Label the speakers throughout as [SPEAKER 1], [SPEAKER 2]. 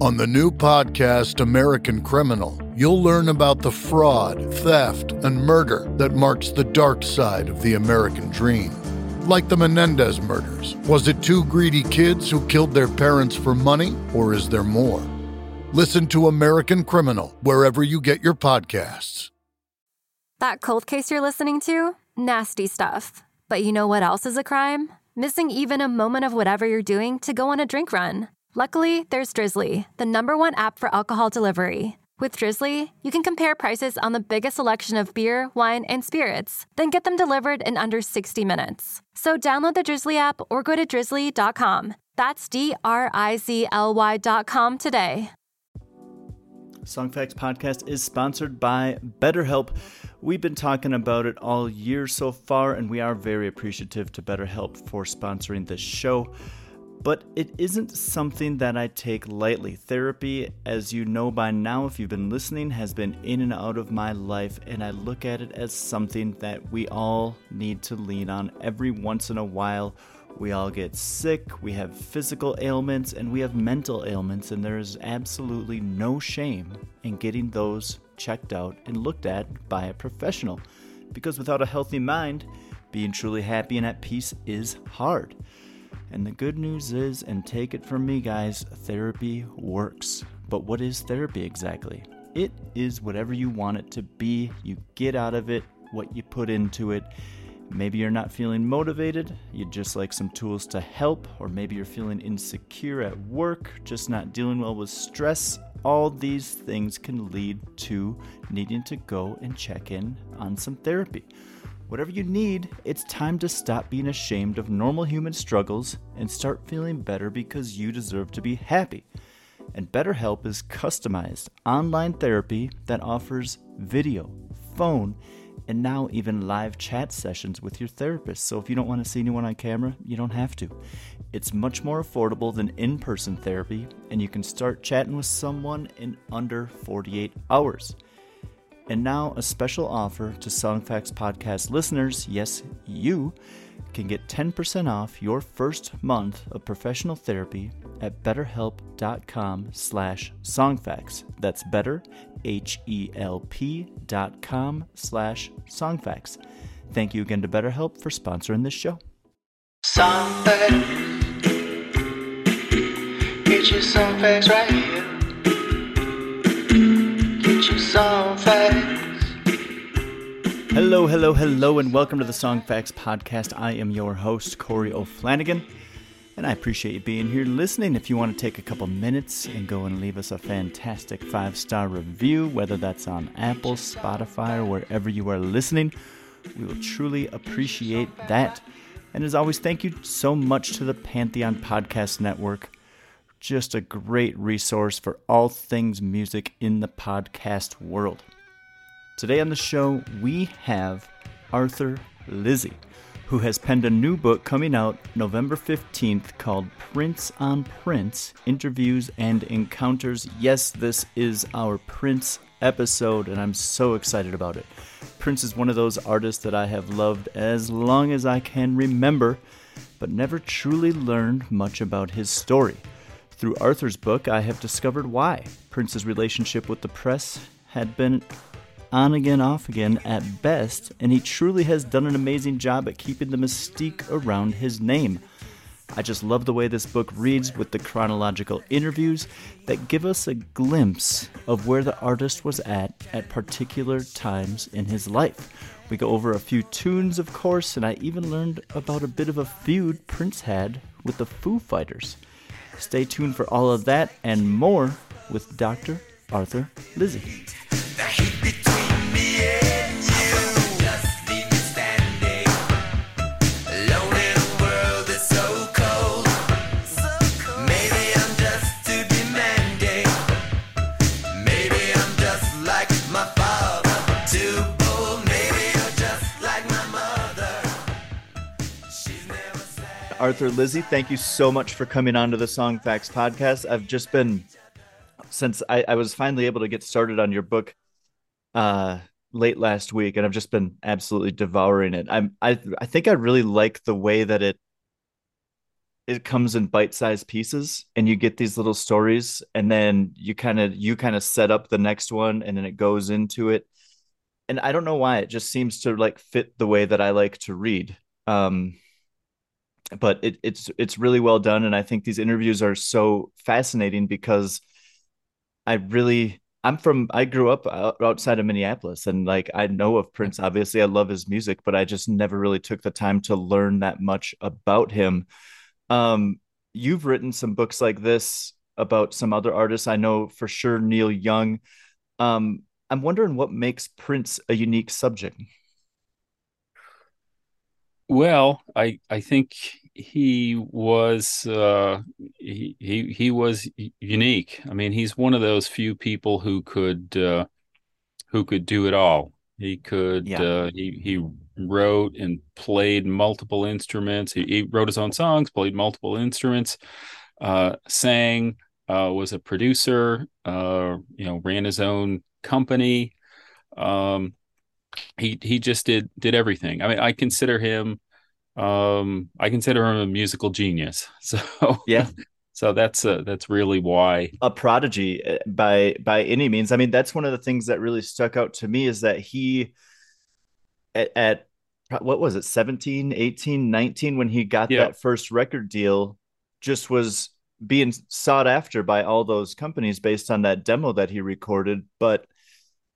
[SPEAKER 1] On the new podcast, American Criminal, you'll learn about the fraud, theft, and murder that marks the dark side of the American dream. Like the Menendez murders, was it two greedy kids who killed their parents for money, or is there more? Listen to American Criminal wherever you get your podcasts.
[SPEAKER 2] That cold case you're listening to? Nasty stuff. But you know what else is a crime? Missing even a moment of whatever you're doing to go on a drink run. Luckily, there's Drizzly, the number one app for alcohol delivery. With Drizzly, you can compare prices on the biggest selection of beer, wine, and spirits, then get them delivered in under 60 minutes. So download the Drizzly app or go to drizzly.com. That's D R I Z L Y.com today.
[SPEAKER 3] Songfacts podcast is sponsored by BetterHelp. We've been talking about it all year so far, and we are very appreciative to BetterHelp for sponsoring this show but it isn't something that I take lightly. Therapy, as you know by now, if you've been listening, has been in and out of my life, and I look at it as something that we all need to lean on every once in a while. We all get sick, we have physical ailments, and we have mental ailments, and there is absolutely no shame in getting those checked out and looked at by a professional. Because without a healthy mind, being truly happy and at peace is hard. And the good news is, and take it from me, guys, therapy works. But what is therapy exactly? It is whatever you want it to be. You get out of it what you put into it. Maybe you're not feeling motivated, you'd just like some tools to help, or maybe you're feeling insecure at work, just not dealing well with stress. All these things can lead to needing to go and check in on some therapy. Whatever you need, it's time to stop being ashamed of normal human struggles and start feeling better because you deserve to be happy. And BetterHelp is customized online therapy that offers video, phone, and now even live chat sessions with your therapist. So if you don't want to see anyone on camera, you don't have to. It's much more affordable than in person therapy, and you can start chatting with someone in under 48 hours. And now, a special offer to Songfacts podcast listeners. Yes, you can get 10% off your first month of professional therapy at betterhelp.com slash songfacts. That's better, H-E-L-P com slash songfacts. Thank you again to BetterHelp for sponsoring this show.
[SPEAKER 4] Songfacts. Get your songfacts right here. Get your songfacts.
[SPEAKER 3] Hello, hello, hello, and welcome to the Songfacts podcast. I am your host, Corey O'Flanagan, and I appreciate you being here listening. If you want to take a couple minutes and go and leave us a fantastic five star review, whether that's on Apple, Spotify, or wherever you are listening, we will truly appreciate that. And as always, thank you so much to the Pantheon Podcast Network. Just a great resource for all things music in the podcast world. Today on the show, we have Arthur Lizie, who has penned a new book coming out November 15th called Prince on Prince Interviews and Encounters. Yes, this is our Prince episode, and I'm so excited about it. Prince is one of those artists that I have loved as long as I can remember, but never truly learned much about his story. Through Arthur's book, I have discovered why Prince's relationship with the press had been on again, off again at best, and he truly has done an amazing job at keeping the mystique around his name. I just love the way this book reads with the chronological interviews that give us a glimpse of where the artist was at at particular times in his life. We go over a few tunes, of course, and I even learned about a bit of a feud Prince had with the Foo Fighters. Stay tuned for all of that and more with Dr. Arthur Lizie. Arthur Lizie, thank you so much for coming on to the Songfacts podcast. I've just been since I, I was finally able to get started on your book uh late last week and I've just been absolutely devouring it. I'm I I think I really like the way that it it comes in bite-sized pieces and you get these little stories and then you kind of you kind of set up the next one and then it goes into it. And I don't know why it just seems to like fit the way that I like to read. Um but it, it's it's really well done and I think these interviews are so fascinating because I really I'm from I grew up outside of Minneapolis and like I know of Prince obviously I love his music but I just never really took the time to learn that much about him. Um you've written some books like this about some other artists I know for sure Neil Young. Um I'm wondering what makes Prince a unique subject.
[SPEAKER 5] Well, I I think he was uh, he, he he was unique. I mean, he's one of those few people who could uh, who could do it all. He could yeah. uh, he he wrote and played multiple instruments. He, he, wrote his own songs, played multiple instruments, uh, sang, uh, was a producer. Uh, you know, ran his own company. Um, he he just did did everything. I mean, I consider him um i consider him a musical genius. So
[SPEAKER 3] yeah.
[SPEAKER 5] so that's uh, that's really why.
[SPEAKER 3] A prodigy uh, by by any means. I mean that's one of the things that really stuck out to me is that he at, at what was it 17 18 19 when he got yeah. that first record deal just was being sought after by all those companies based on that demo that he recorded. But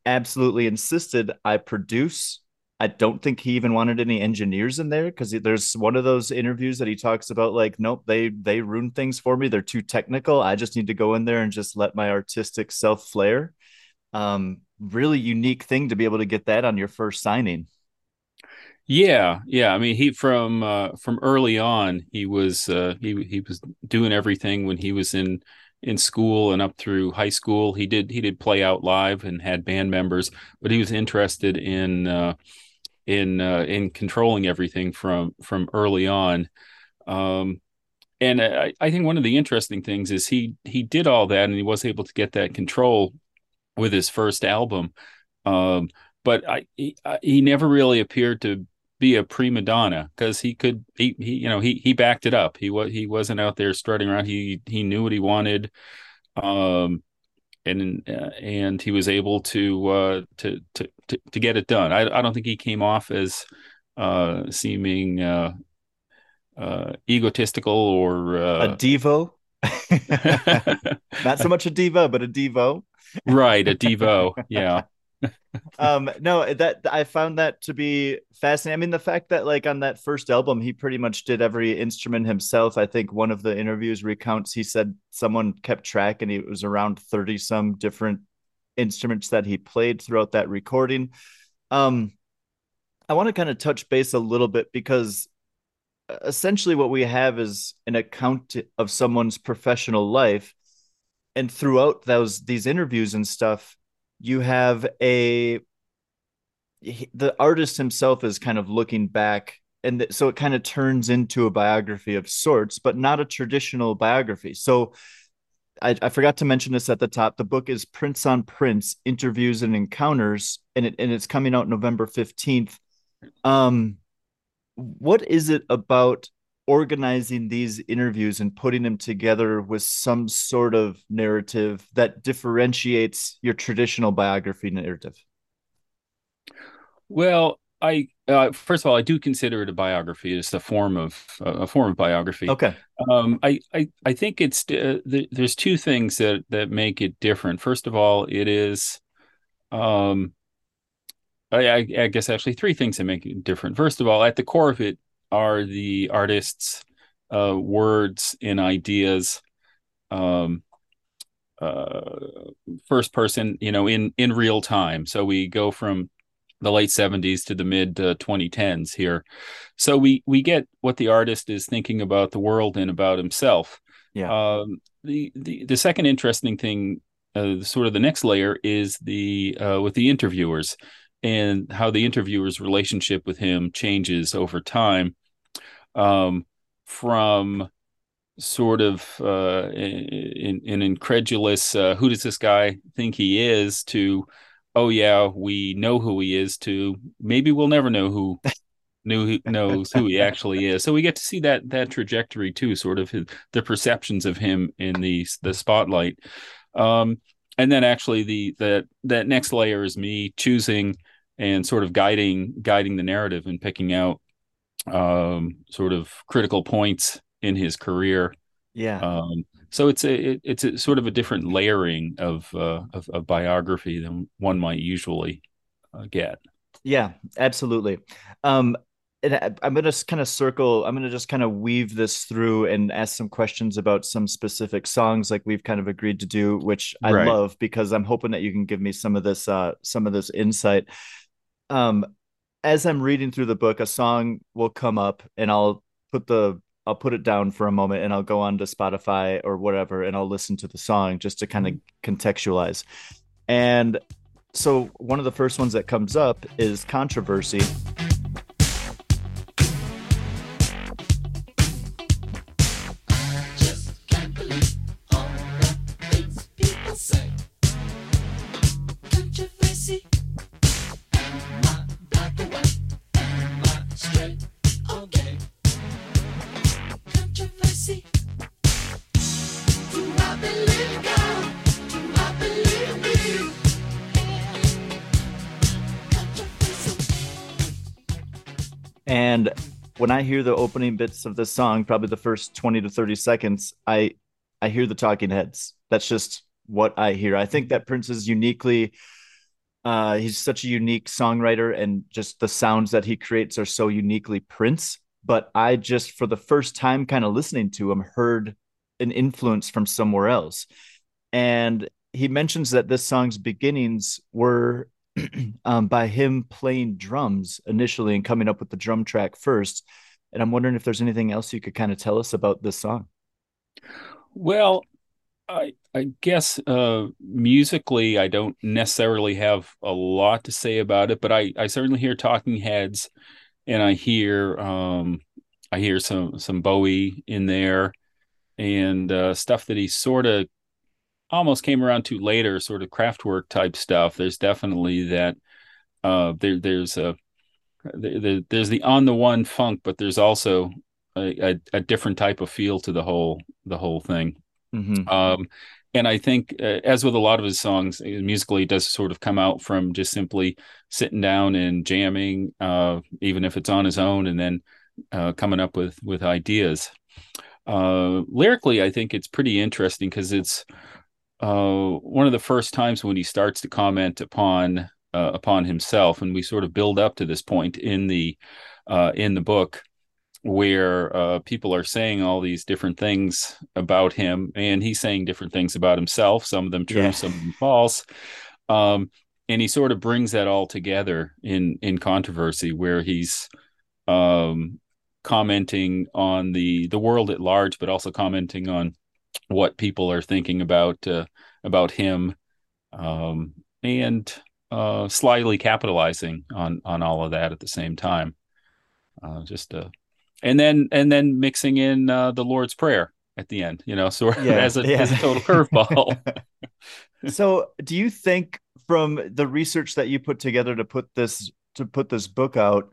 [SPEAKER 3] absolutely insisted i produce I don't think he even wanted any engineers in there because there's one of those interviews that he talks about like, nope, they they ruin things for me. They're too technical. I just need to go in there and just let my artistic self flare. Um, really unique thing to be able to get that on your first signing.
[SPEAKER 5] Yeah, yeah. I mean, he from uh, from early on, he was uh, he he was doing everything when he was in in school and up through high school. He did he did play out live and had band members, but he was interested in uh, in uh, in controlling everything from from early on. Um, and I, I think one of the interesting things is he he did all that and he was able to get that control with his first album. Um, but I he, he never really appeared to be a prima donna because he could he, he you know he he backed it up. He was he wasn't out there strutting around. He he knew what he wanted. Um, and uh, and he was able to, uh, to, to to to get it done. I I don't think he came off as uh, seeming uh, uh, egotistical or
[SPEAKER 3] uh, a devo. Not so much a diva, but a devo.
[SPEAKER 5] right, a devo. Yeah
[SPEAKER 3] um no that i found that to be fascinating. I mean the fact that like on that first album he pretty much did every instrument himself. I think one of the interviews recounts he said someone kept track and it was around 30 some different instruments that he played throughout that recording. Um i want to kind of touch base a little bit because essentially what we have is an account of someone's professional life. And throughout those these interviews and stuff you have a the artist himself is kind of looking back and th- so it kind of turns into a biography of sorts but not a traditional biography. So I, I, forgot to mention this at the top. The book is prince on prince interviews and encounters and, it, and it's coming out november 15th um what is it about organizing these interviews and putting them together with some sort of narrative that differentiates your traditional biography narrative?
[SPEAKER 5] Well, I uh, first of all, I do consider it a biography. It's a form of uh, a form of biography.
[SPEAKER 3] Okay.
[SPEAKER 5] Um, I, I I think it's uh, th- there's two things that that make it different. First of all, it is, um, I, I guess actually three things that make it different. First of all, at the core of it are the artist's uh, words and ideas um, uh, first person you know in in real time. So we go from the late 70s to the mid uh, 2010s here. So we we get what the artist is thinking about the world and about himself.
[SPEAKER 3] Yeah. Um,
[SPEAKER 5] the, the the second interesting thing uh, sort of the next layer is the uh, with the interviewers and how the interviewer's relationship with him changes over time um, from sort of uh, an, an incredulous uh, who does this guy think he is to oh yeah we know who he is to maybe we'll never know who knew knows who he actually is. So we get to see that that trajectory too sort of his, the perceptions of him in the the spotlight. Um, and then actually the that that next layer is me choosing and sort of guiding guiding the narrative and picking out um, sort of critical points in his career.
[SPEAKER 3] Yeah.
[SPEAKER 5] Um, so it's a it, it's a sort of a different layering of, uh, of, of biography than one might usually uh, get.
[SPEAKER 3] Yeah, absolutely. Um, and I, I'm going to kind of circle. I'm going to just kind of weave this through and ask some questions about some specific songs, like we've kind of agreed to do, which I
[SPEAKER 5] Right.
[SPEAKER 3] love because I'm hoping that you can give me some of this, uh, some of this insight. Um, as I'm reading through the book, a song will come up, and I'll put the I'll put it down for a moment, and I'll go on to Spotify or whatever, and I'll listen to the song just to kind of mm-hmm. contextualize. And so one of the first ones that comes up is controversy. Hear the opening bits of this song, probably the first 20 to 30 seconds, I I hear the talking heads. That's just what I hear. I think that Prince is uniquely uh he's such a unique songwriter and just the sounds that he creates are so uniquely Prince, but I just for the first time kind of listening to him heard an influence from somewhere else. And he mentions that this song's beginnings were um, by him playing drums initially and coming up with the drum track first. And I'm wondering if there's anything else you could kind of tell us about this song.
[SPEAKER 5] Well, I I guess uh, musically, I don't necessarily have a lot to say about it, but I I certainly hear Talking Heads, and I hear um I hear some some Bowie in there, and uh, stuff that he sort of almost came around to later, sort of Kraftwerk type stuff. There's definitely that. Uh, there there's a there- there's the on the one funk, but there's also a, a, a different type of feel to the whole the whole thing.
[SPEAKER 3] Mhm.
[SPEAKER 5] Um, and I think, uh, as with a lot of his songs, uh, musically, it does sort of come out from just simply sitting down and jamming, uh, even if it's on his own, and then uh, coming up with with ideas. Uh, lyrically, I think it's pretty interesting because it's uh, one of the first times when he starts to comment upon uh, upon himself, and we sort of build up to this point in the uh, in the book where uh, people are saying all these different things about him, and he's saying different things about himself. Some of them true,
[SPEAKER 3] Yeah.
[SPEAKER 5] some of them false. Um, and he sort of brings that all together in in controversy, where he's um, commenting on the the world at large, but also commenting on what people are thinking about uh, about him, um, and uh, slyly capitalizing on on all of that at the same time. Uh, just uh, and then and then mixing in uh, the Lord's Prayer at the end, you know, sort of
[SPEAKER 3] Yeah,
[SPEAKER 5] as a
[SPEAKER 3] yeah.
[SPEAKER 5] as a total curveball.
[SPEAKER 3] so do you think from the research that you put together to put this to put this book out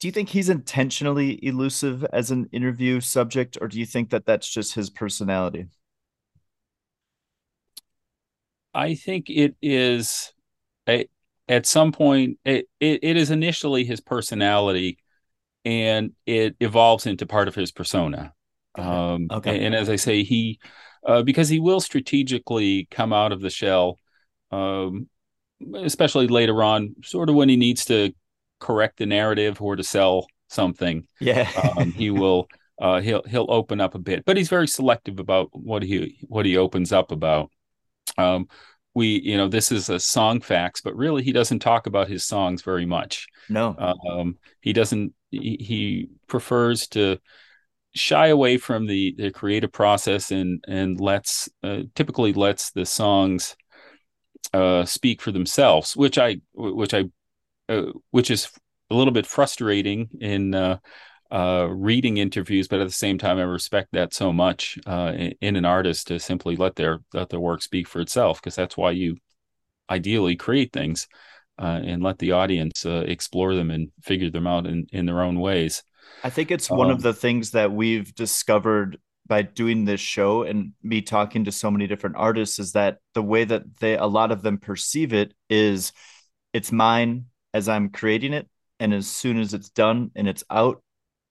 [SPEAKER 3] do you think he's intentionally elusive as an interview subject or do you think that that's just his personality
[SPEAKER 5] I think it is a, at some point it, it it is initially his personality and it evolves into part of his persona. Um
[SPEAKER 3] Okay.
[SPEAKER 5] and as I say he uh, because he will strategically come out of the shell um especially later on sort of when he needs to correct the narrative or to sell something
[SPEAKER 3] yeah
[SPEAKER 5] um, he will uh, he'll he'll open up a bit, but he's very selective about what he what he opens up about. Um, we you know this is a song facts, but really he doesn't talk about his songs very much.
[SPEAKER 3] no
[SPEAKER 5] Um, he doesn't he, he prefers to shy away from the the creative process and and lets uh, typically lets the songs uh, speak for themselves, which I which I uh, which is a little bit frustrating in uh, reading interviews, but at the same time, I respect that so much uh, in, in, an artist to simply let their let their work speak for itself, because that's why you ideally create things uh, and let the audience uh, explore them and figure them out in, in their own ways.
[SPEAKER 3] I think it's one um, of the things that we've discovered by doing this show and me talking to so many different artists is that the way that they a lot of them perceive it is it's mine as I'm creating it and as soon as it's done and it's out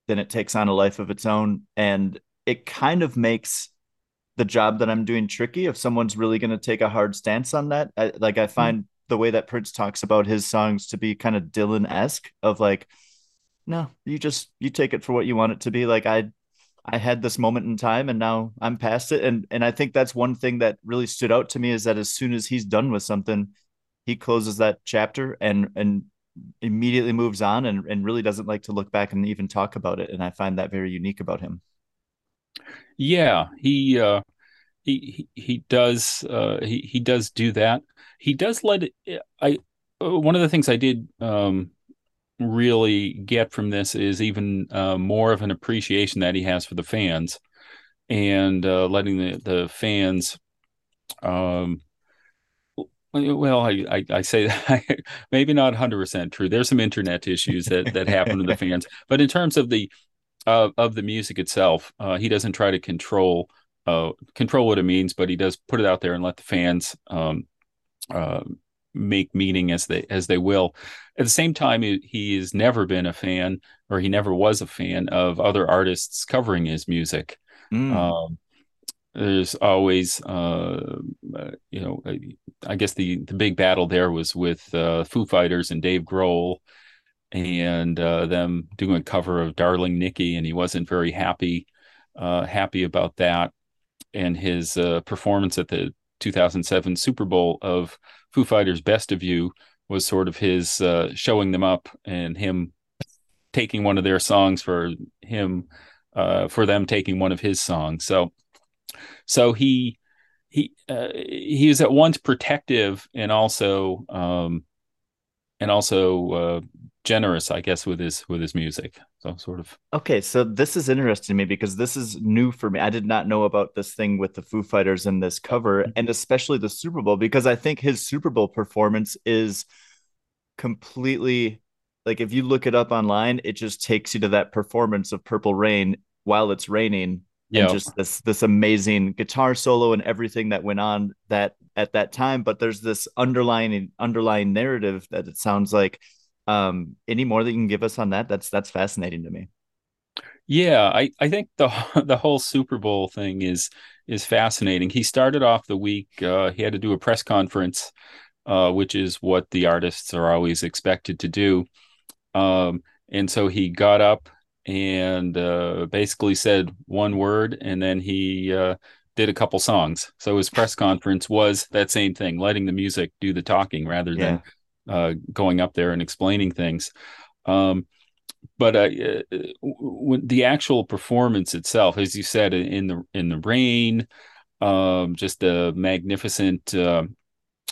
[SPEAKER 3] then it takes on a life of its own and it kind of makes the job that I'm doing tricky if someone's really going to take a hard stance on that I, like I hmm. find mm-hmm. the way that Prince talks about his songs to be kind of Dylan-esque of like no you just you take it for what you want it to be like I I had this moment in time and now I'm past it and and I think that's one thing that really stood out to me is that as soon as he's done with something he closes that chapter and and immediately moves on and, and really doesn't like to look back and even talk about it and i find that very unique about him.
[SPEAKER 5] Yeah he uh he he, does uh he, he does do that. He does let it i one of the things i did um really get from this is even uh, more of an appreciation that he has for the fans and uh, letting the the fans um well, I, I, I say that maybe not 100% true. There's some internet issues that, that happen to the fans. But in terms of the uh, of the music itself, uh, he doesn't try to control uh, control what it means, but he does put it out there and let the fans um, uh, make meaning as they as they will. At the same time, he, he has never been a fan, or he never was a fan of other artists covering his music. Mm. Um, there's always uh, uh, you know i guess the the big battle there was with uh, foo fighters and dave grohl and uh, them doing a cover of darling nikki and he wasn't very happy uh, happy about that. And his uh, performance at the 2007 super bowl of foo fighters best of you was sort of his showing them up and him taking one of their songs for him for them taking one of his songs. So so he he uh, he is at once protective and also um, and also uh, generous, I guess, with his with his music. So sort of.
[SPEAKER 3] Okay, so this is interesting to me because this is new for me. I did not know about this thing with the Foo Fighters and this cover, mm-hmm. and especially the Super Bowl because I think his Super Bowl performance is completely like if you look it up online, it just takes you to that performance of Purple Rain while it's raining yeah. and just this this amazing guitar solo and everything that went on that at that time. But there's this underlying underlying narrative that it sounds like um any more that you can give us on that that's that's fascinating to me.
[SPEAKER 5] Yeah i i think the the whole super bowl thing is is fascinating. He started off the week uh he had to do a press conference uh which is what the artists are always expected to do. Um and so he got up and uh, basically said one word, and then he uh, did a couple songs. So his press conference was that same thing, letting the music do the talking rather than uh, going up there and explaining things. Um, but uh, uh the actual performance itself, as you said, in the in the rain, um, just a magnificent. Uh,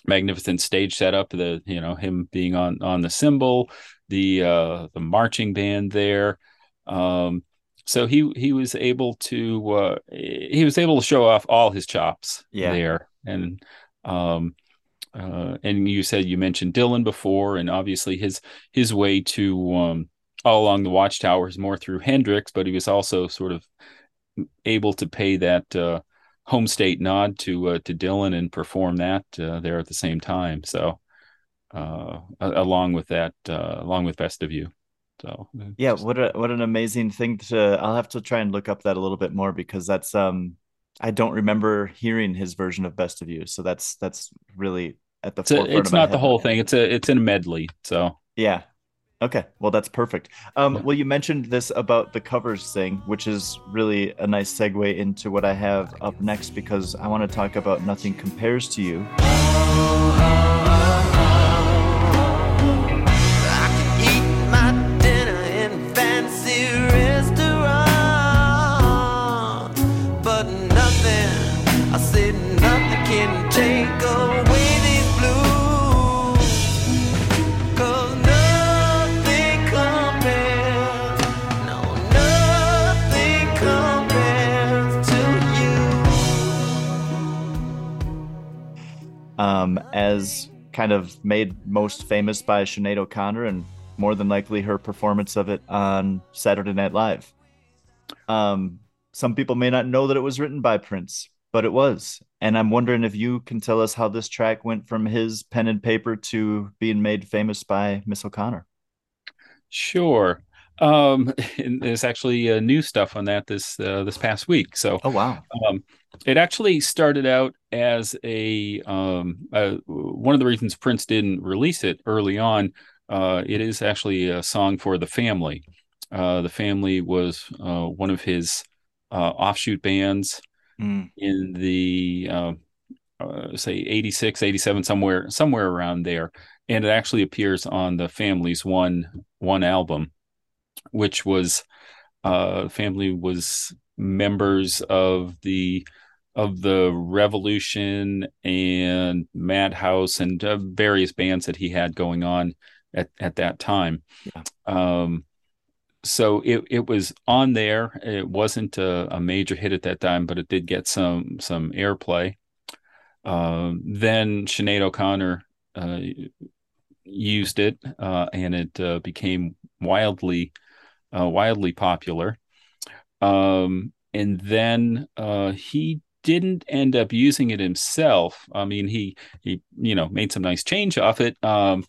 [SPEAKER 5] magnificent stage setup the you know him being on on the symbol the uh the marching band there um, so he he was able to uh, he was able to show off all his chops yeah. there, and um, uh, and you said you mentioned Dylan before, and obviously his his way to um, all along the Watchtower is more through Hendrix, but he was also sort of able to pay that uh, home state nod to uh, to Dylan and perform that uh, there at the same time. So uh, along with that, uh, along with Best of You. So
[SPEAKER 3] yeah, what a what an amazing thing to I'll have to try and look up that a little bit more because that's um I don't remember hearing his version of Best of You. So that's that's really at the
[SPEAKER 5] it's, a, it's not the whole thing. It's a it's in a medley. So
[SPEAKER 3] yeah. Okay. Well that's perfect. Um well you mentioned this about the covers thing, which is really a nice segue into what I have up next because I want to talk about Nothing Compares to You. As kind of made most famous by Sinead O'Connor and more than likely her performance of it on Saturday Night Live. Um, some people may not know that it was written by Prince, but it was. And I'm wondering if you can tell us how this track went from his pen and paper to being made famous by Miss O'Connor.
[SPEAKER 5] Sure. Um, there's actually uh, new stuff on that this uh, this past week. So,
[SPEAKER 3] oh wow,
[SPEAKER 5] um, it actually started out as a um, uh, one of the reasons Prince didn't release it early on. Uh, it is actually a song for the family. Uh, the family was uh, one of his offshoot bands mm. in the say 86 87 somewhere somewhere around there and it actually appears on the family's one one album which was uh, family was members of the of the Revolution and Madhouse and uh, various bands that he had going on at at that time. Yeah. Um, so it it was on there. It wasn't a, a, major hit at that time, but it did get some some airplay. Um, then Sinead O'Connor uh, used it, uh, and it uh, became wildly uh, wildly popular. Um, and then uh, he didn't end up using it himself. I mean, he he you know made some nice change off it, um,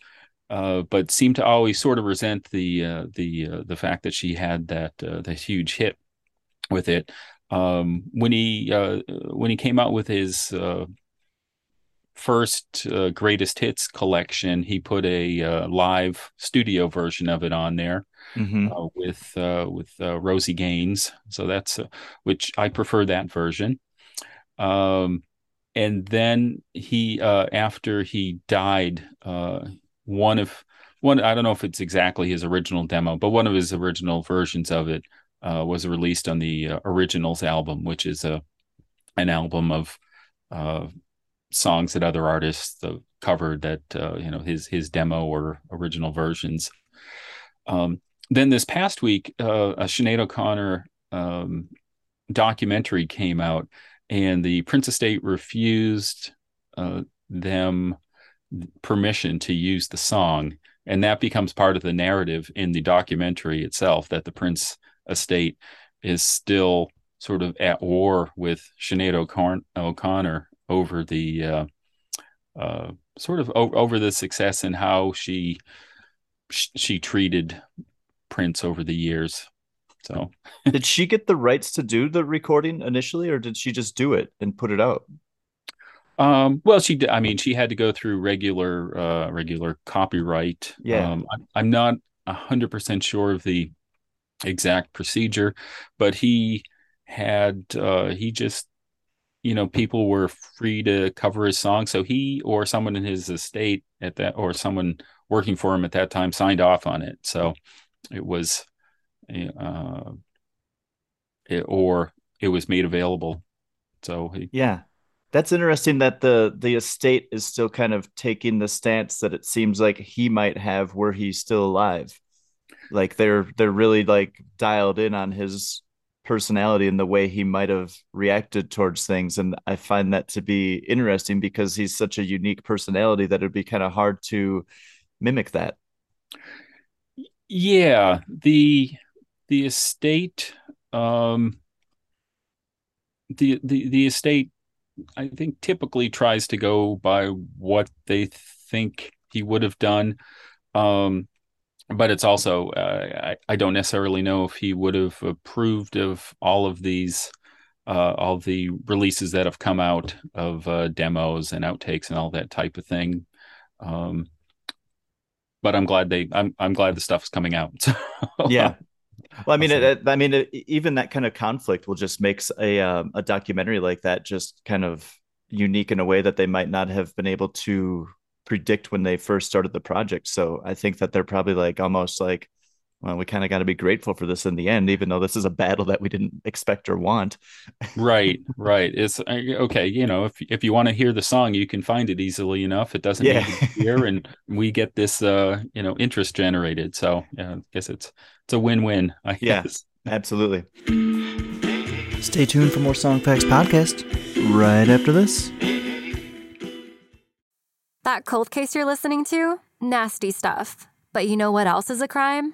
[SPEAKER 5] uh, but seemed to always sort of resent the uh, the uh, the fact that she had that uh, that huge hit with it. Um, when he uh, when he came out with his uh, first greatest hits collection, he put a live studio version of it on there mm-hmm. uh, with uh, with uh, Rosie Gaines. So that's uh, which I prefer that version. Um, and then he uh, after he died, uh, one of one I don't know if it's exactly his original demo, but one of his original versions of it was released on the Originals album, which is a an album of songs that other artists covered that you know his his demo or original versions. Um, then this past week, uh, a Sinead O'Connor um, documentary came out, and the Prince Estate refused uh, them permission to use the song, and that becomes part of the narrative in the documentary itself that the Prince Estate is still sort of at war with Sinead O'Connor over the uh, uh, sort of o- over the success and how she she treated Prince over the years. So,
[SPEAKER 3] did she get the rights to do the recording initially, or did she just do it and put it out?
[SPEAKER 5] Um, well, she did. I mean, she had to go through regular, uh, regular copyright.
[SPEAKER 3] Yeah.
[SPEAKER 5] Um, I'm, I'm not a hundred percent sure of the exact procedure, but he had, uh, he just, you know, people were free to cover his song. So he or someone in his estate at that, or someone working for him at that time signed off on it. So it was uh, it, or it was made available. So he,
[SPEAKER 3] yeah. That's interesting that the the estate is still kind of taking the stance that it seems like he might have where he's still alive. Like they're they're really like dialed in on his personality and the way he might have reacted towards things. And i find that to be interesting because he's such a unique personality that it'd be kind of hard to mimic that.
[SPEAKER 5] Yeah the the estate um the the the estate i think typically tries to go by what they think he would have done um but it's also uh, I, I don't necessarily know if he would have approved of all of these uh, all the releases that have come out of uh, demos and outtakes and all that type of thing um, but I'm glad they I'm I'm glad the stuff is coming out.
[SPEAKER 3] So, yeah. Well, I mean, it, I mean, it, even that kind of conflict will just makes a um, a documentary like that just kind of unique in a way that they might not have been able to predict when they first started the project. So I think that they're probably like almost like well, we kind of got to be grateful for this in the end, even though this is a battle that we didn't expect or want.
[SPEAKER 5] right, right. It's uh, okay. You know, if if you want to hear the song, you can find it easily enough. It doesn't yeah. need to hear, and we get this, uh, you know, interest generated. So yeah, I guess it's it's a win-win. I guess.
[SPEAKER 3] Yeah, absolutely. Stay tuned for more Songfacts podcast right after this.
[SPEAKER 2] That cold case you're listening to? Nasty stuff. But you know what else is a crime?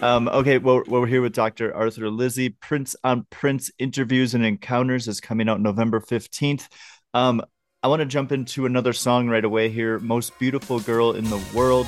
[SPEAKER 3] Um, okay, well, well, we're here with Dr. Arthur Lizie. Prince on Prince Interviews and Encounters is coming out November 15th. Um, I want to jump into another song right away here Most Beautiful Girl in the World.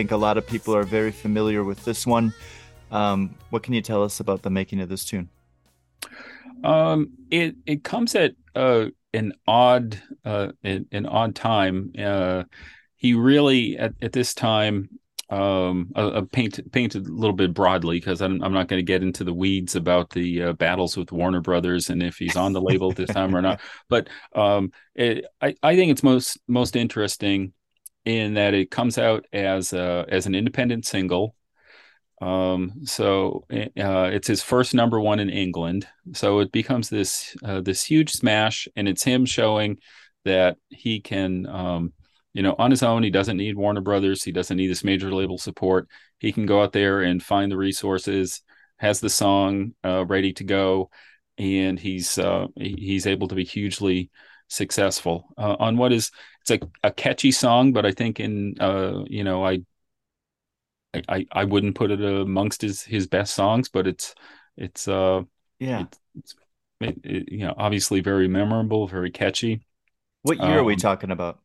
[SPEAKER 3] Think a lot of people are very familiar with this one. Um, what can you tell us about the making of this tune?
[SPEAKER 5] Um, it it comes at uh, an odd uh, an, an odd time. Uh, he really at, at this time um uh, uh, paint painted a little bit broadly because I'm I'm not going to get into the weeds about the uh, battles with Warner Brothers and if he's on the label this time or not. But um, it, I I think it's most most interesting in that it comes out as a, as an independent single. Um, so uh, it's his first number one in England. So it becomes this uh, this huge smash, and it's him showing that he can, um, you know, on his own. He doesn't need Warner Brothers. He doesn't need this major label support. He can go out there and find the resources. Has the song uh, ready to go, and he's uh, he's able to be hugely successful uh, on what is it's a, a catchy song, but I think in uh, you know I I, I wouldn't put it amongst his his best songs, but it's it's uh
[SPEAKER 3] Yeah.
[SPEAKER 5] it's, it's it, it, you know obviously very memorable, very catchy.
[SPEAKER 3] What year are we
[SPEAKER 5] Um,
[SPEAKER 3] talking about?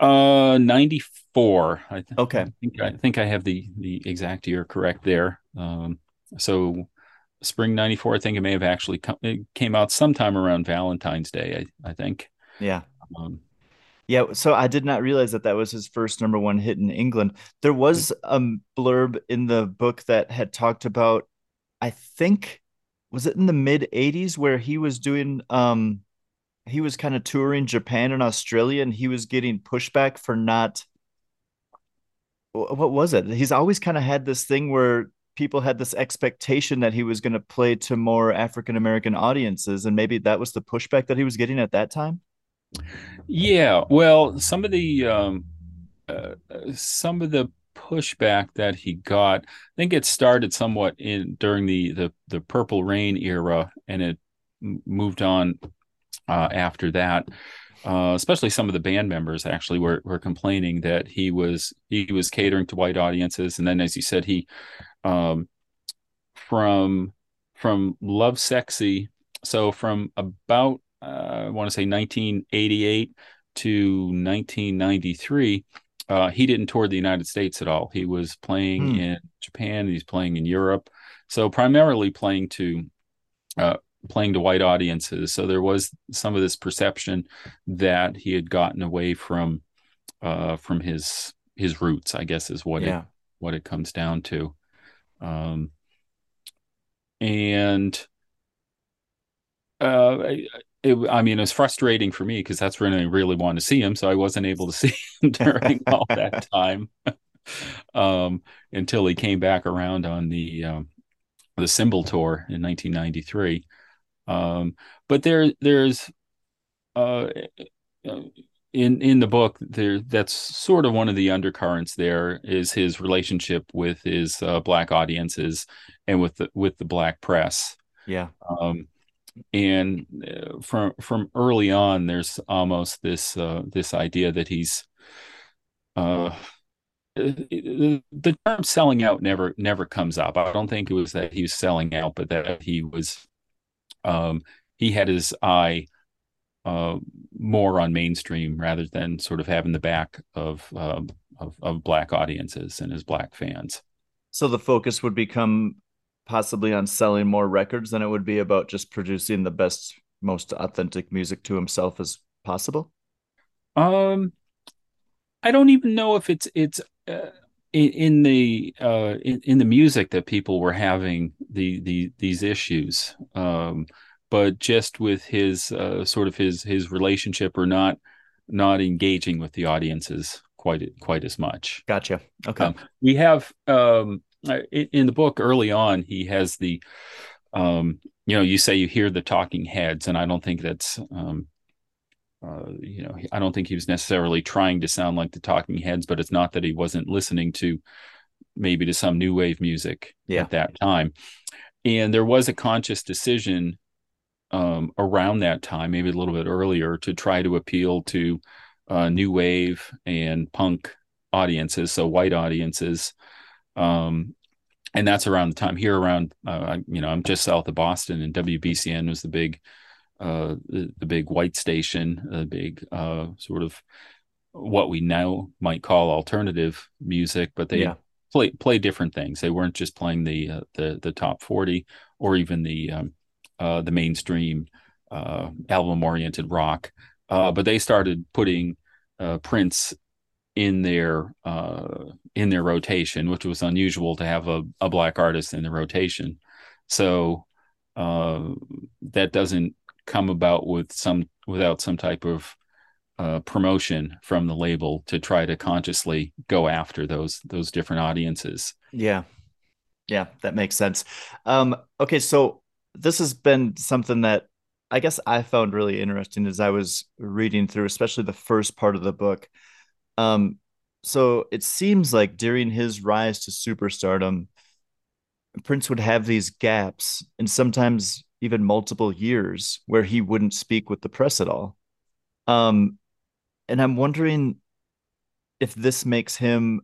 [SPEAKER 5] Uh, ninety four. I th-
[SPEAKER 3] Okay.
[SPEAKER 5] I think I think I have the the exact year correct there. Um, so spring ninety four. I think it may have actually come, it came out sometime around Valentine's Day. I I think.
[SPEAKER 3] Yeah.
[SPEAKER 5] Um,
[SPEAKER 3] Yeah, so I did not realize that that was his first number one hit in England. There was a blurb in the book that had talked about, I think, was it in the mid 80s where he was doing um he was kind of touring Japan and Australia and he was getting pushback for not what was it? He's always kind of had this thing where people had this expectation that he was going to play to more African American audiences and maybe that was the pushback that he was getting at that time.
[SPEAKER 5] Yeah, well, some of the um, uh, some of the pushback that he got, I think it started somewhat in during the the the Purple Rain era, and it moved on uh, after that. Uh, especially some of the band members actually were were complaining that he was he was catering to white audiences, and then as you said, he um, from from Lovesexy, so from about I want to say 1988 to 1993, uh, he didn't tour the United States at all. He was playing
[SPEAKER 3] Hmm.
[SPEAKER 5] in Japan. He's playing in Europe. So primarily playing to uh, playing to white audiences. So there was some of this perception that he had gotten away from uh, from his his roots. I guess is what it what it comes down to. Um, and uh, I- it, I mean, it was frustrating for me because that's when I really wanted to see him. So I wasn't able to see him during all that time um, until he came back around on the um, the Symbol tour in 1993. Um, but there, there's uh, in in the book there that's sort of one of the undercurrents. There is his relationship with his uh, black audiences and with the with the black press
[SPEAKER 3] Yeah.
[SPEAKER 5] um, and uh, from from early on there's almost this uh, this idea that he's uh, the the term selling out never never comes up. I don't think it was that he was selling out but that he was um, he had his eye uh, more on mainstream rather than sort of having the back of um, of, of black audiences and his black fans.
[SPEAKER 3] So the focus would become possibly on selling more records than it would be about just producing the best, most authentic music to himself as possible?
[SPEAKER 5] Um, I don't even know if it's it's uh, in, in the uh in, in the music that people were having the the these issues. Um, but just with his uh, sort of his his relationship or not not engaging with the audiences quite quite as much.
[SPEAKER 3] Gotcha. Okay.
[SPEAKER 5] Um, we have um, in, the book early on he has the um, you know you say you hear the talking heads and I don't think that's um, uh, you know I don't think he was necessarily trying to sound like the talking heads but it's not that he wasn't listening to maybe to some new wave music
[SPEAKER 3] Yeah.
[SPEAKER 5] at that time and there was a conscious decision um, around that time, maybe a little bit earlier, to try to appeal to uh, new wave and punk audiences, so white audiences. Um, and that's around the time here around, uh, you know, I'm just south of Boston, and WBCN was the big, uh, the, the big white station, the big uh, sort of what we now might call alternative music, but they
[SPEAKER 3] Yeah.
[SPEAKER 5] play play different things. They weren't just playing the uh, the the top forty or even the um, uh, the mainstream uh, album oriented rock, uh, but they started putting uh, Prince in their uh, in their rotation, which was unusual to have a, a black artist in the rotation. So uh, that doesn't come about with some without some type of uh, promotion from the label to try to consciously go after those those different audiences.
[SPEAKER 3] Yeah. Yeah, that makes sense. Um, okay, so this has been something that I guess I found really interesting as I was reading through, especially the first part of the book. Um, so it seems like during his rise to superstardom, Prince would have these gaps and sometimes even multiple years where he wouldn't speak with the press at all. Um, and I'm wondering if this makes him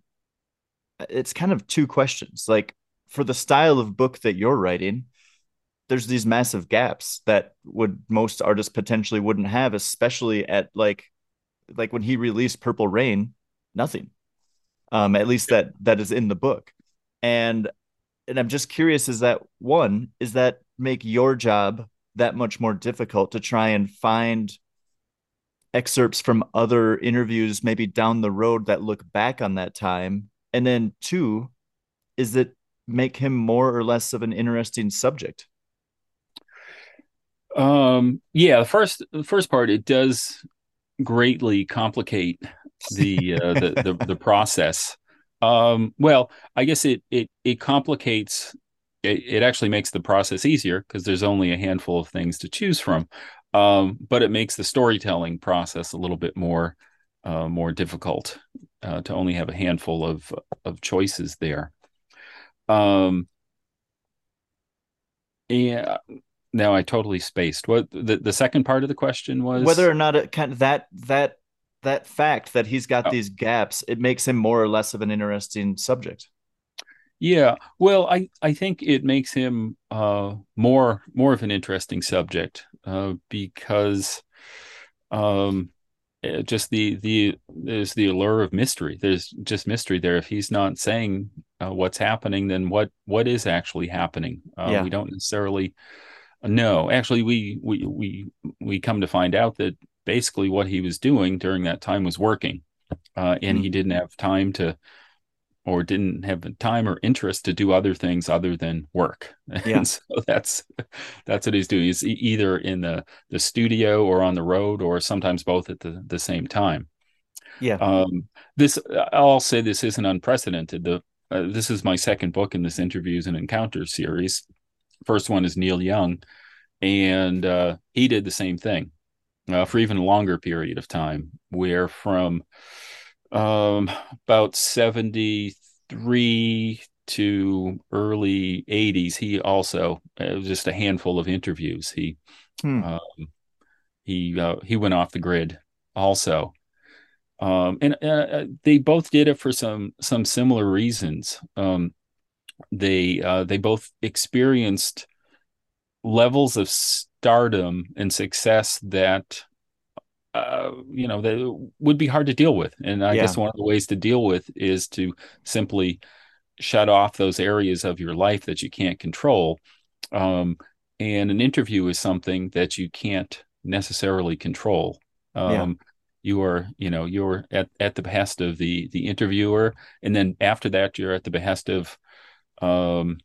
[SPEAKER 3] it's kind of two questions. Like for the style of book that you're writing, there's these massive gaps that would most artists potentially wouldn't have, especially at like like when he released Purple Rain, nothing. Um, at least that that is in the book. And and I'm just curious, is that one, is that make your job that much more difficult to try and find excerpts from other interviews maybe down the road that look back on that time and then two is that make him more or less of an interesting subject
[SPEAKER 5] Um, yeah, the first the first part it does greatly complicate the uh, the, the the process. Um, well, I guess it it it complicates. It, it actually makes the process easier because there's only a handful of things to choose from. Um, but it makes the storytelling process a little bit more uh, more difficult uh, to only have a handful of of choices there. Um, yeah. Now I totally spaced. What the, the second part of the question was?
[SPEAKER 3] whether or not it kind of that that that fact that he's got
[SPEAKER 5] Oh.
[SPEAKER 3] these gaps it makes him more or less of an interesting subject
[SPEAKER 5] Yeah, well, I I think it makes him uh more more of an interesting subject uh because um eh, just the the there's the allure of mystery. There's just mystery there. If he's not saying uh, what's happening, then what what is actually happening? Uh,
[SPEAKER 3] Yeah.
[SPEAKER 5] We don't necessarily know. Actually, we we we we come to find out that basically what he was doing during that time was working, uh, and he didn't have time to or didn't have the time or interest to do other things other than work.
[SPEAKER 3] Yeah.
[SPEAKER 5] And so that's that's what he's doing. He's either in the the studio or on the road or sometimes both at the, the same time.
[SPEAKER 3] yeah
[SPEAKER 5] Um, this I'll say this isn't unprecedented. The uh, this is my second book in this interviews and encounters series. First one is Neil Young, and uh, he did the same thing uh, for even a longer period of time. Where from um, about seventy three to early 80s he also it was just a handful of interviews he
[SPEAKER 3] Hmm.
[SPEAKER 5] um, he uh, he went off the grid also um, and uh, uh, they both did it for some some similar reasons um, they uh, they both experienced levels of stardom and success that uh, you know that would be hard to deal with and i
[SPEAKER 3] Yeah.
[SPEAKER 5] guess one of the ways to deal with is to simply shut off those areas of your life that you can't control. Um, and an interview is something that you can't necessarily control. Um,
[SPEAKER 3] Yeah.
[SPEAKER 5] You are, you know, you're at, at the behest of the the interviewer, and then after that, you're at the behest of um,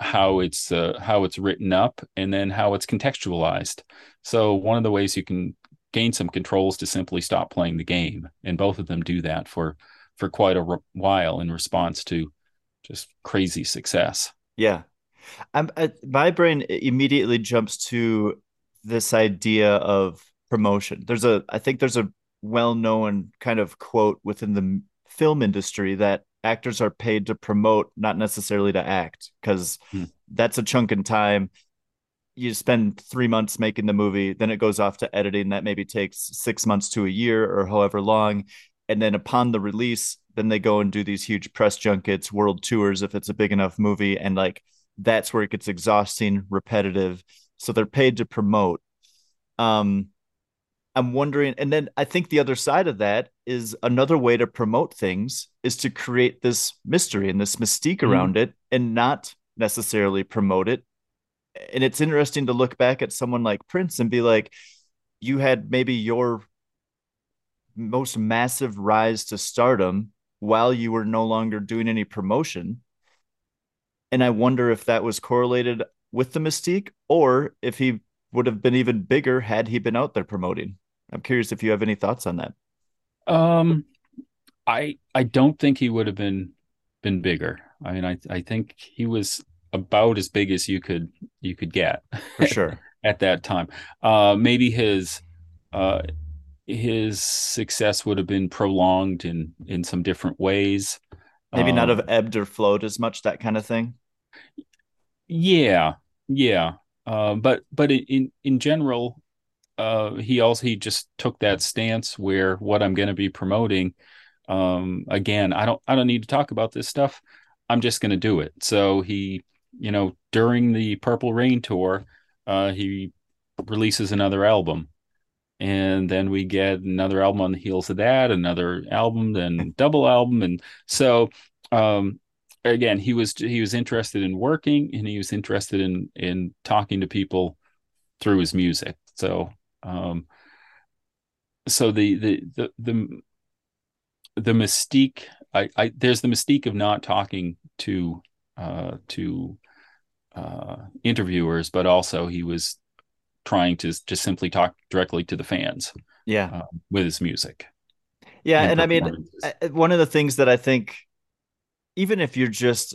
[SPEAKER 5] how it's uh, how it's written up, and then how it's contextualized. So one of the ways you can gain some control is to simply stop playing the game, and both of them do that for for quite a r- while in response to just crazy success.
[SPEAKER 3] Yeah. I'm, I, my brain immediately jumps to this idea of promotion. There's a, I think there's a well-known kind of quote within the film industry that actors are paid to promote, not necessarily to act, because
[SPEAKER 5] Hmm.
[SPEAKER 3] that's a chunk in time. You spend three months making the movie, then it goes off to editing. That maybe takes six months to a year or however long. And then upon the release, then they go and do these huge press junkets, world tours if it's a big enough movie. And like that's where it gets exhausting, repetitive. So they're paid to promote. Um, I'm wondering, and then I think the other side of that is another way to promote things is to create this mystery and this mystique
[SPEAKER 5] Mhm.
[SPEAKER 3] around it and not necessarily promote it. And it's interesting to look back at someone like Prince and be like, you had maybe your most massive rise to stardom while you were no longer doing any promotion. And I wonder if that was correlated with the mystique or if he would have been even bigger had he been out there promoting. I'm curious if you have any thoughts on that.
[SPEAKER 5] Um, I I don't think he would have been been bigger. I mean, I I think he was about as big as you could you could get
[SPEAKER 3] For sure.
[SPEAKER 5] at that time. Uh, maybe his uh his success would have been prolonged in in some different ways.
[SPEAKER 3] Maybe not
[SPEAKER 5] Um,
[SPEAKER 3] have ebbed or flowed as much, that kind of thing.
[SPEAKER 5] Yeah, yeah. Uh, but but in, in general, uh, he also he just took that stance where what I'm going to be promoting, um, again, I don't I don't need to talk about this stuff. I'm just going to do it. So he, you know, during the Purple Rain tour, uh, he releases another album. And then we get another album on the heels of that, another album, then double album, and so um, again he was he was interested in working and he was interested in in talking to people through his music so um so the the the the, the mystique I, I there's the mystique of not talking to uh to uh interviewers but also he was trying to just simply talk directly to the fans
[SPEAKER 3] Yeah.
[SPEAKER 5] uh, with his music
[SPEAKER 3] Yeah.
[SPEAKER 5] and
[SPEAKER 3] And I mean, one of the things that I think, even if you're just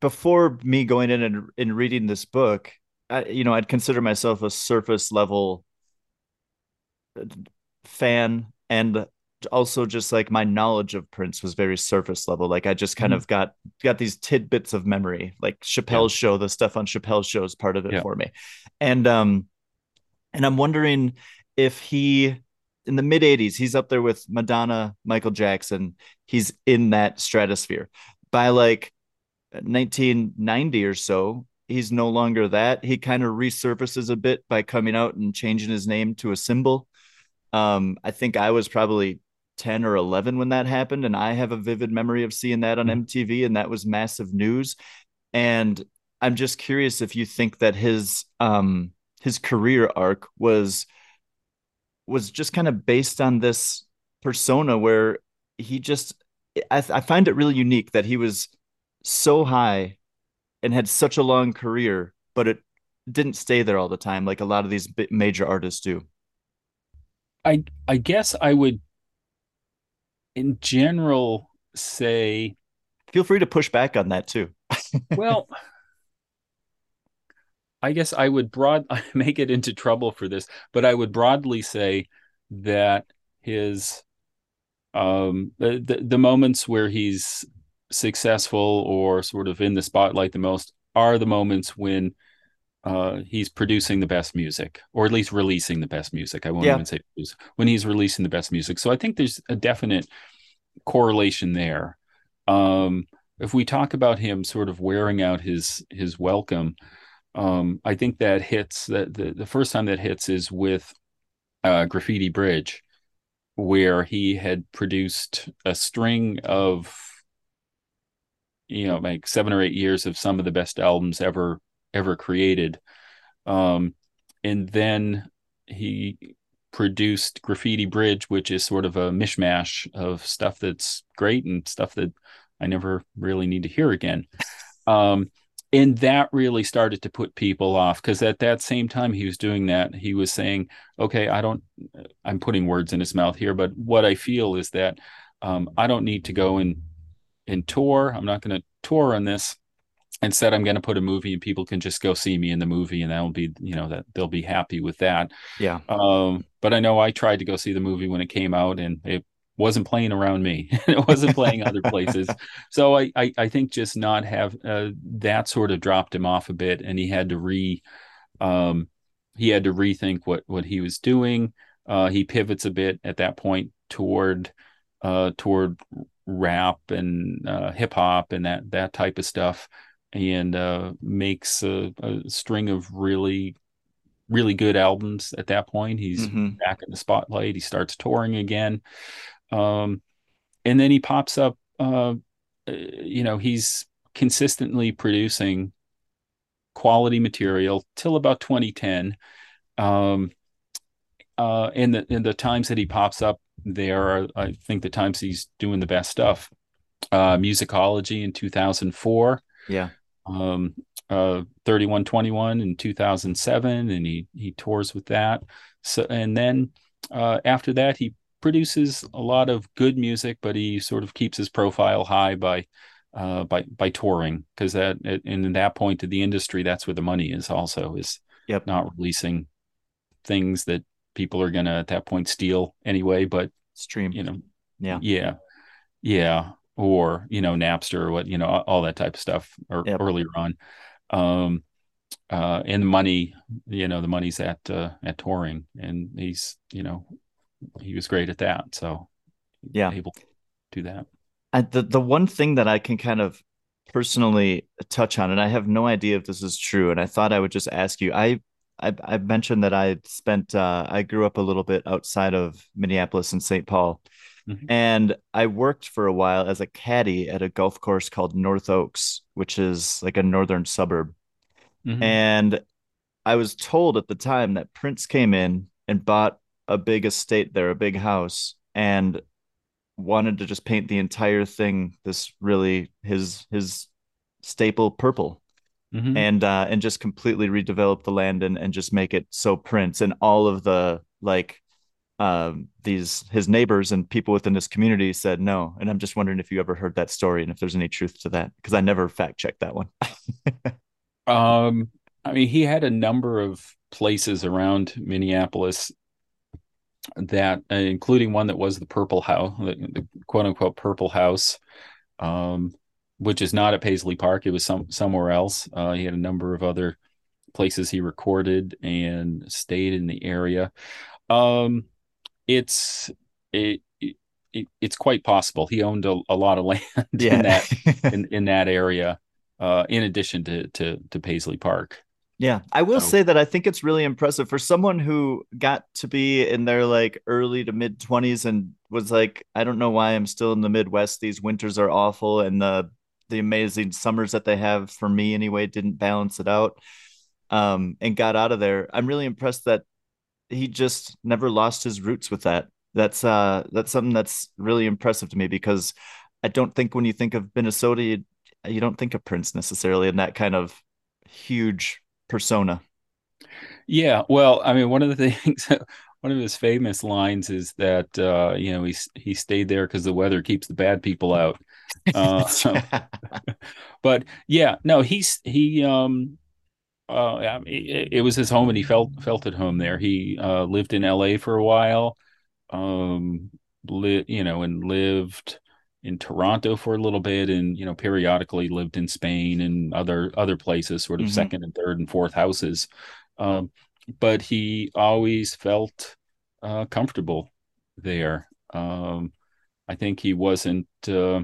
[SPEAKER 3] before me going in and, and reading this book, I, you know, I'd consider myself a surface level fan and also just like my knowledge of Prince was very surface level. Like I just kind
[SPEAKER 5] Mhm.
[SPEAKER 3] of got got these tidbits of memory, like Chappelle's show, the stuff on Chappelle's show is part of it
[SPEAKER 5] Yeah.
[SPEAKER 3] for me. And um and I'm wondering if he in the mid 80s, he's up there with Madonna, Michael Jackson. He's in that stratosphere. By like 1990 or so, he's no longer that. He kind of resurfaces a bit by coming out and changing his name to a symbol. Um, I think I was probably 10 or 11 when that happened, and I have a vivid memory of seeing that on MTV, and that was massive news. And I'm just curious if you think that his um his career arc was was just kind of based on this persona where he just I, I find it really unique that he was so high and had such a long career, but it didn't stay there all the time like a lot of these major artists do.
[SPEAKER 5] I I guess I would in general say
[SPEAKER 3] Feel free to push back on that too.
[SPEAKER 5] well I guess I would broad I may get into trouble for this, but I would broadly say that his um the, the the moments where he's successful or sort of in the spotlight the most are the moments when uh he's producing the best music or at least releasing the best music. I won't
[SPEAKER 3] Yeah.
[SPEAKER 5] even say produce when he's releasing the best music. So I think there's a definite correlation there. Um if we talk about him sort of wearing out his his welcome, um, I think that hits that the, the first time that hits is with uh, Graffiti Bridge, where he had produced a string of you know like seven or eight years of some of the best albums ever ever created. Um and then he produced graffiti bridge which is sort of a mishmash of stuff that's great and stuff that i never really need to hear again. Um and that really started to put people off because at that same time he was doing that he was saying okay i don't i'm putting words in his mouth here but what i feel is that um, i don't need to go and and tour. I'm not going to tour on this instead i'm going to put a movie and people can just go see me in the movie and that'll be you know that they'll be happy with that.
[SPEAKER 3] Yeah.
[SPEAKER 5] um, but i know i tried to go see the movie when it came out and it wasn't playing around me. It wasn't playing other places. So I, I i think just not have uh, that sort of dropped him off a bit and he had to re um he had to rethink what what he was doing. Uh he pivots a bit at that point toward uh toward rap and uh hip hop and that that type of stuff and uh makes a, a string of really really good albums at that point. He's
[SPEAKER 3] Mhm.
[SPEAKER 5] back in the spotlight. He starts touring again. Um and then he pops up uh uh, you know he's consistently producing quality material till about 2010 um uh in the in the times that he pops up there are i think the times he's doing the best stuff. Uh musicology in 2004
[SPEAKER 3] Yeah.
[SPEAKER 5] Um uh 3121 in 2007 and he he tours with that so and then uh after that he produces a lot of good music but he sort of keeps his profile high by uh by by touring because that and in that point of the industry that's where the money is also is
[SPEAKER 3] Yep.
[SPEAKER 5] not releasing things that people are gonna at that point steal anyway but
[SPEAKER 3] Stream.
[SPEAKER 5] you know
[SPEAKER 3] Yeah.
[SPEAKER 5] yeah yeah or you know napster or what you know all that type of stuff or
[SPEAKER 3] Yep.
[SPEAKER 5] earlier on um uh and the money you know the money's at uh at touring and he's you know he was great at that so
[SPEAKER 3] Yeah.
[SPEAKER 5] able to do that
[SPEAKER 3] I, the the one thing that I can kind of personally touch on, and I have no idea if this is true, and I thought I would just ask you. I I, I mentioned that I spent uh, I grew up a little bit outside of Minneapolis and St. Paul,
[SPEAKER 5] Mhm.
[SPEAKER 3] and I worked for a while as a caddy at a golf course called North Oaks, which is like a northern suburb.
[SPEAKER 5] Mhm.
[SPEAKER 3] And I was told at the time that Prince came in and bought a big estate there, a big house, and wanted to just paint the entire thing this really his his staple purple
[SPEAKER 5] Mhm.
[SPEAKER 3] and uh and just completely redevelop the land and and just make it so Prince and all of the like um these his neighbors and people within this community said no and I'm just wondering if you ever heard that story and if there's any truth to that because I never fact checked that one
[SPEAKER 5] Um, I mean, he had a number of places around Minneapolis that, uh, including one that was the Purple House, the, the quote unquote Purple House, um, which is not at Paisley Park. It was some somewhere else. Uh, he had a number of other places he recorded and stayed in the area. Um, it's it, it, it it's quite possible he owned a, a lot of land in that in, in that area uh, in addition to, to to Paisley Park.
[SPEAKER 3] Yeah, I will
[SPEAKER 5] So-
[SPEAKER 3] say that I think it's really impressive for someone who got to be in their like early to mid 20s and was like, I don't know why I'm still in the Midwest. These winters are awful and the the amazing summers that they have for me anyway didn't balance it out. Um, and got out of there. I'm really impressed that he just never lost his roots with that. That's uh that's something that's really impressive to me because I don't think when you think of Minnesota, you, you don't think of Prince necessarily in that kind of huge persona.
[SPEAKER 5] Yeah, well, I mean, one of the things, one of his famous lines is that uh, you know he he stayed there because the weather keeps the bad people out. Uh, so, but yeah, no, he's he um uh it, it was his home and he felt felt at home there. He uh lived in LA for a while. Um li you know, and lived in Toronto for a little bit and you know, periodically lived in Spain and other other places, sort of
[SPEAKER 3] Mhm.
[SPEAKER 5] second and third and fourth houses. Um but he always felt uh comfortable there. Um I think he wasn't uh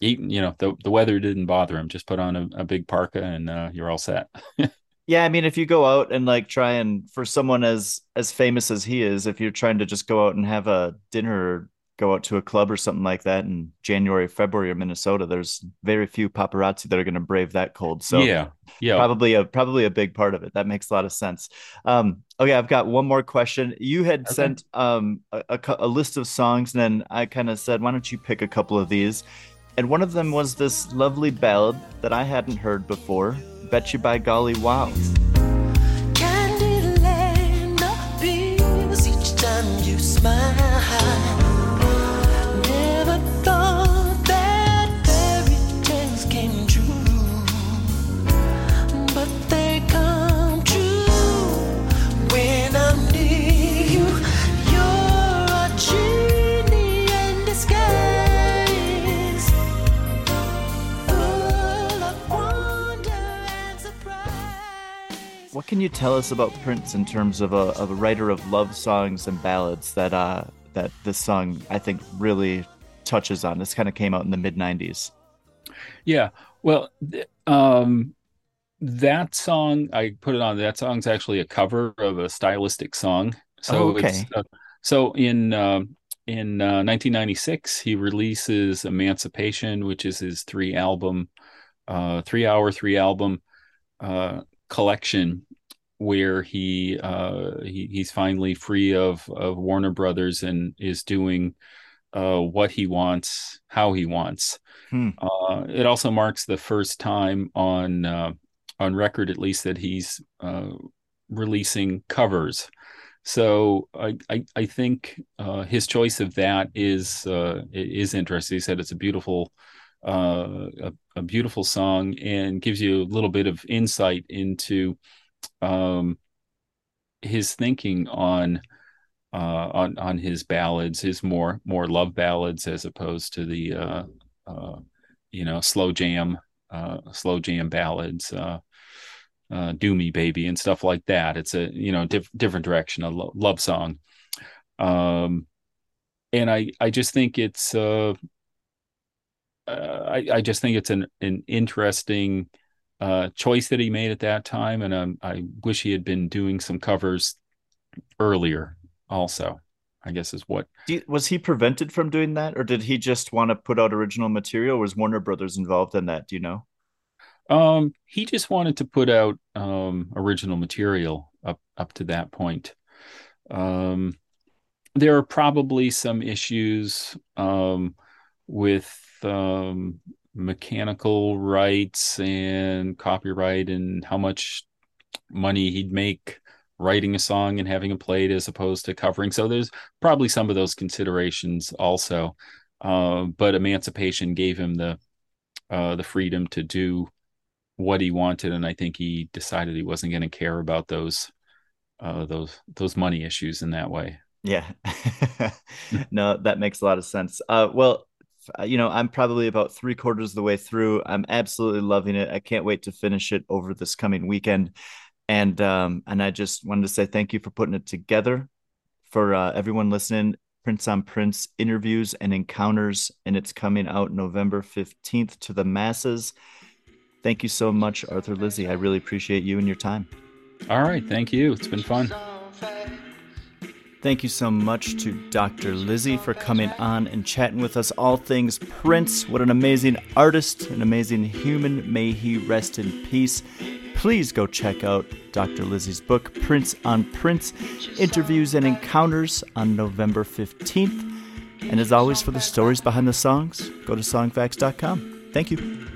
[SPEAKER 5] he, you know, the the weather didn't bother him. Just put on a, a big parka and uh, you're all set.
[SPEAKER 3] Yeah, I mean, if you go out and like try and for someone as as famous as he is, if you're trying to just go out and have a dinner or go out to a club or something like that in January, February, or Minnesota, there's very few paparazzi that are going to brave that cold. So
[SPEAKER 5] yeah, yeah.
[SPEAKER 3] probably a probably a big part of it. That makes a lot of sense. Um, okay, I've got one more question. You had
[SPEAKER 5] Okay.
[SPEAKER 3] sent um, a, a a list of songs, and then I kind of said, "Why don't you pick a couple of these?" And one of them was this lovely ballad that I hadn't heard before. Bet you by golly, wow!
[SPEAKER 6] Of each time you smile.
[SPEAKER 3] What can you tell us about Prince in terms of a, of a writer of love songs and ballads that uh, that this song I think really touches on? This kind of came out in the mid '90s.
[SPEAKER 5] Yeah. Well, um, that song I put it on. That song's actually a cover of a Stylistics song. So
[SPEAKER 3] Oh, okay.
[SPEAKER 5] it's uh, so in um in uh, 1996 he releases Emancipation, which is his three album, uh, three hour three album uh, collection, where he uh, he he's finally free of of Warner Brothers and is doing uh, what he wants, how he wants.
[SPEAKER 3] Hmm.
[SPEAKER 5] Uh, it also marks the first time on uh, on record, at least, that he's uh, releasing covers. So I I, I think uh, his choice of that is uh, is interesting. He said it's a beautiful uh, a, a beautiful song and gives you a little bit of insight into um, his thinking on uh, on on his ballads, his more more love ballads as opposed to the uh, uh, you know slow jam uh, slow jam ballads, uh, uh, "Do Me Baby" and stuff like that. It's a you know diff- different direction, a lo- love song, um, and I I just think it's uh, I I just think it's an an interesting uh, choice that he made at that time, and um, I wish he had been doing some covers earlier. Also, I guess is what
[SPEAKER 3] you- was he prevented from doing that, or did he just want to put out original material? Was Warner Brothers involved in that? Do you know?
[SPEAKER 5] Um, he just wanted to put out um original material up up to that point. Um, there are probably some issues um with um mechanical rights and copyright and how much money he'd make writing a song and having it played as opposed to covering. So there's probably some of those considerations also. Uh, but Emancipation gave him the uh, the freedom to do what he wanted, and I think he decided he wasn't going to care about those uh, those those money issues in that way.
[SPEAKER 3] Yeah. no, that makes a lot of sense. Uh, well, you know, I'm probably about three quarters of the way through. I'm absolutely loving it. I can't wait to finish it over this coming weekend. And um, and I just wanted to say thank you for putting it together. For uh, everyone listening, Prince on Prince interviews and encounters, and it's coming out November 15th to the masses. Thank you so much, Arthur Lizie. I really appreciate you and your time.
[SPEAKER 5] All right, thank you. It's been fun.
[SPEAKER 3] Thank you so much to Dr. Lizie for coming on and chatting with us all things Prince. What an amazing artist, an amazing human. May he rest in peace. Please go check out Dr. Lizie's book, Prince on Prince Interviews and Encounters, on November 15th. And as always, for the stories behind the songs, go to songfacts.com. Thank you.